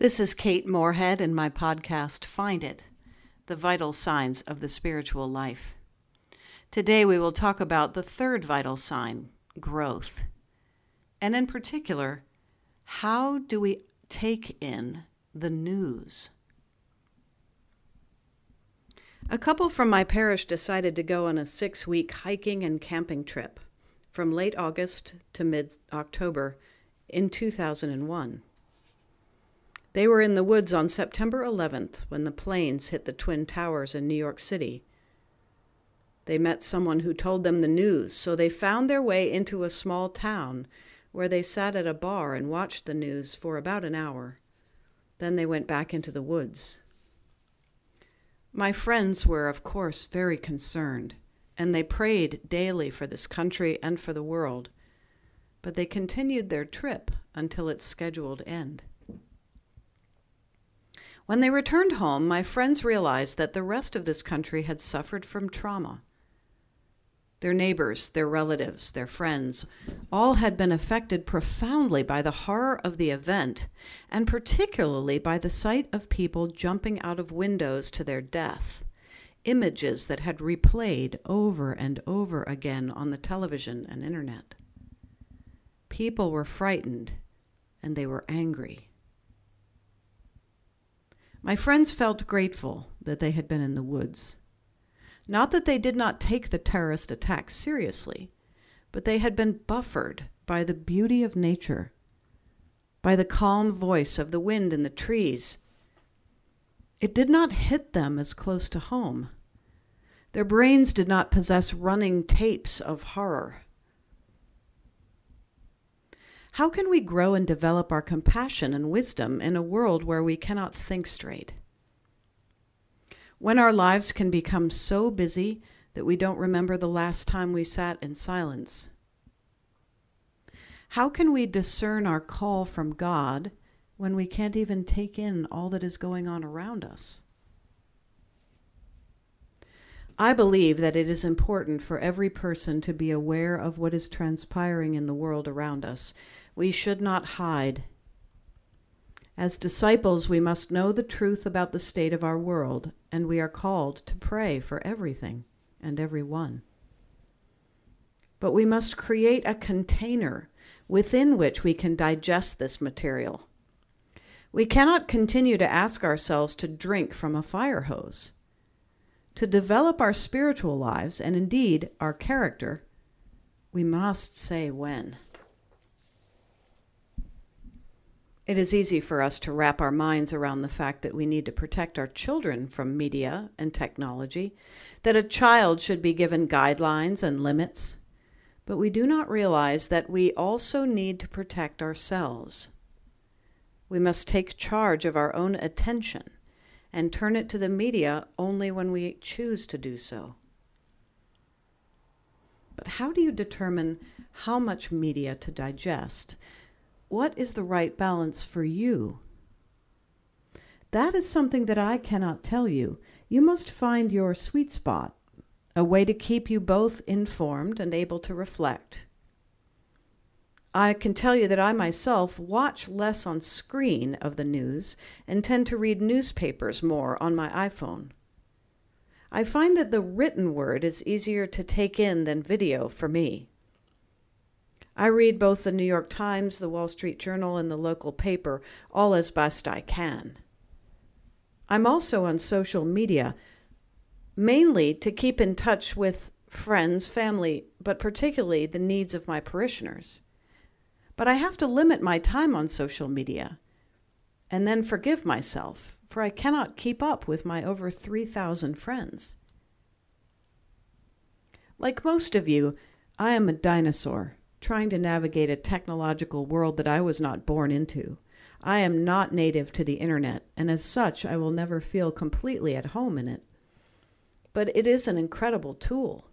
This is Kate Moorhead in my podcast, Find It The Vital Signs of the Spiritual Life. Today we will talk about the third vital sign, growth. And in particular, how do we take in the news? A couple from my parish decided to go on a six week hiking and camping trip from late August to mid October in 2001. They were in the woods on September 11th when the planes hit the Twin Towers in New York City. They met someone who told them the news, so they found their way into a small town where they sat at a bar and watched the news for about an hour. Then they went back into the woods. My friends were, of course, very concerned, and they prayed daily for this country and for the world, but they continued their trip until its scheduled end. When they returned home, my friends realized that the rest of this country had suffered from trauma. Their neighbors, their relatives, their friends, all had been affected profoundly by the horror of the event, and particularly by the sight of people jumping out of windows to their death, images that had replayed over and over again on the television and internet. People were frightened and they were angry. My friends felt grateful that they had been in the woods. Not that they did not take the terrorist attack seriously, but they had been buffered by the beauty of nature, by the calm voice of the wind in the trees. It did not hit them as close to home. Their brains did not possess running tapes of horror. How can we grow and develop our compassion and wisdom in a world where we cannot think straight? When our lives can become so busy that we don't remember the last time we sat in silence? How can we discern our call from God when we can't even take in all that is going on around us? I believe that it is important for every person to be aware of what is transpiring in the world around us. We should not hide. As disciples, we must know the truth about the state of our world, and we are called to pray for everything and everyone. But we must create a container within which we can digest this material. We cannot continue to ask ourselves to drink from a fire hose. To develop our spiritual lives, and indeed our character, we must say when. It is easy for us to wrap our minds around the fact that we need to protect our children from media and technology, that a child should be given guidelines and limits, but we do not realize that we also need to protect ourselves. We must take charge of our own attention and turn it to the media only when we choose to do so. But how do you determine how much media to digest? What is the right balance for you? That is something that I cannot tell you. You must find your sweet spot, a way to keep you both informed and able to reflect. I can tell you that I myself watch less on screen of the news and tend to read newspapers more on my iPhone. I find that the written word is easier to take in than video for me. I read both the New York Times, the Wall Street Journal, and the local paper, all as best I can. I'm also on social media, mainly to keep in touch with friends, family, but particularly the needs of my parishioners. But I have to limit my time on social media and then forgive myself, for I cannot keep up with my over 3,000 friends. Like most of you, I am a dinosaur trying to navigate a technological world that I was not born into. I am not native to the internet, and as such, I will never feel completely at home in it. But it is an incredible tool,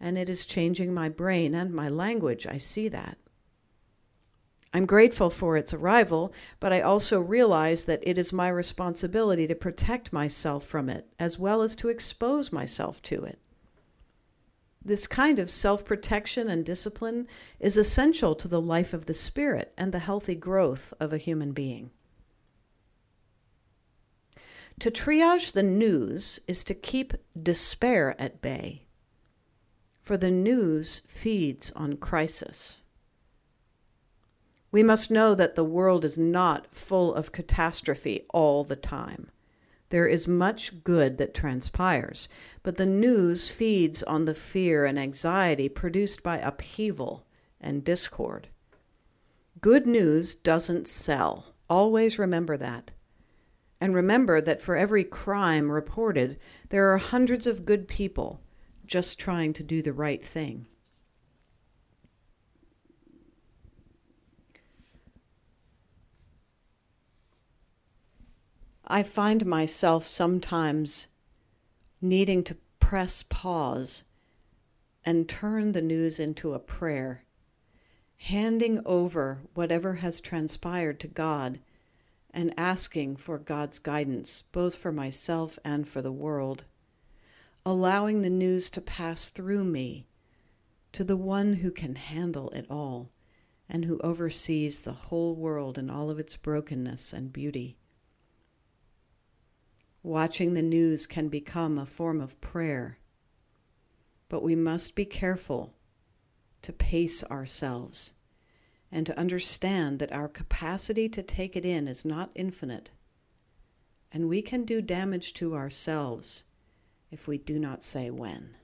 and it is changing my brain and my language. I see that. I'm grateful for its arrival, but I also realize that it is my responsibility to protect myself from it, as well as to expose myself to it. This kind of self protection and discipline is essential to the life of the spirit and the healthy growth of a human being. To triage the news is to keep despair at bay, for the news feeds on crisis. We must know that the world is not full of catastrophe all the time. There is much good that transpires, but the news feeds on the fear and anxiety produced by upheaval and discord. Good news doesn't sell. Always remember that. And remember that for every crime reported, there are hundreds of good people just trying to do the right thing. I find myself sometimes needing to press pause and turn the news into a prayer, handing over whatever has transpired to God and asking for God's guidance, both for myself and for the world, allowing the news to pass through me to the one who can handle it all and who oversees the whole world in all of its brokenness and beauty. Watching the news can become a form of prayer, but we must be careful to pace ourselves and to understand that our capacity to take it in is not infinite, and we can do damage to ourselves if we do not say when.